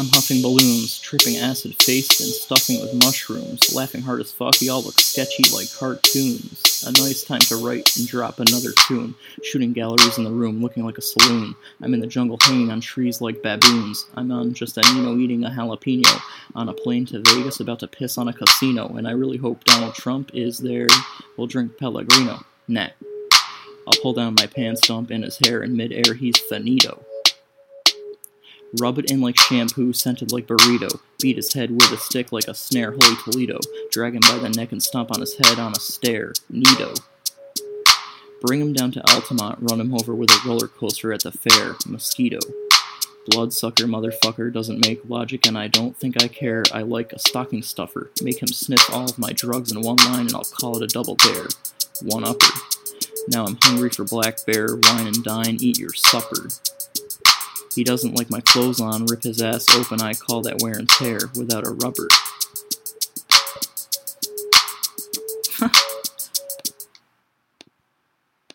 I'm huffing balloons, tripping acid faced and stuffing it with mushrooms, laughing hard as fuck, y'all look sketchy like cartoons. A nice time to write and drop another tune, shooting galleries in the room, looking like a saloon. I'm in the jungle hanging on trees like baboons. I'm on just a Nino eating a jalapeno, on a plane to Vegas about to piss on a casino, and I really hope Donald Trump is there. We'll drink Pellegrino. Nah. I'll pull down my pants, dump in his hair, in midair he's finito. Rub it in like shampoo, scented like burrito. Beat his head with a stick like a snare, holy Toledo. Drag him by the neck and stomp on his head on a stair. Neato. Bring him down to Altamont, run him over with a roller coaster at the fair. Mosquito. Bloodsucker motherfucker doesn't make logic and I don't think I care. I like a stocking stuffer. Make him sniff all of my drugs in one line and I'll call it a double dare. One upper. Now I'm hungry for black bear, wine and dine, eat your supper. He doesn't like my clothes on, rip his ass open, I call that wear and tear without a rubber.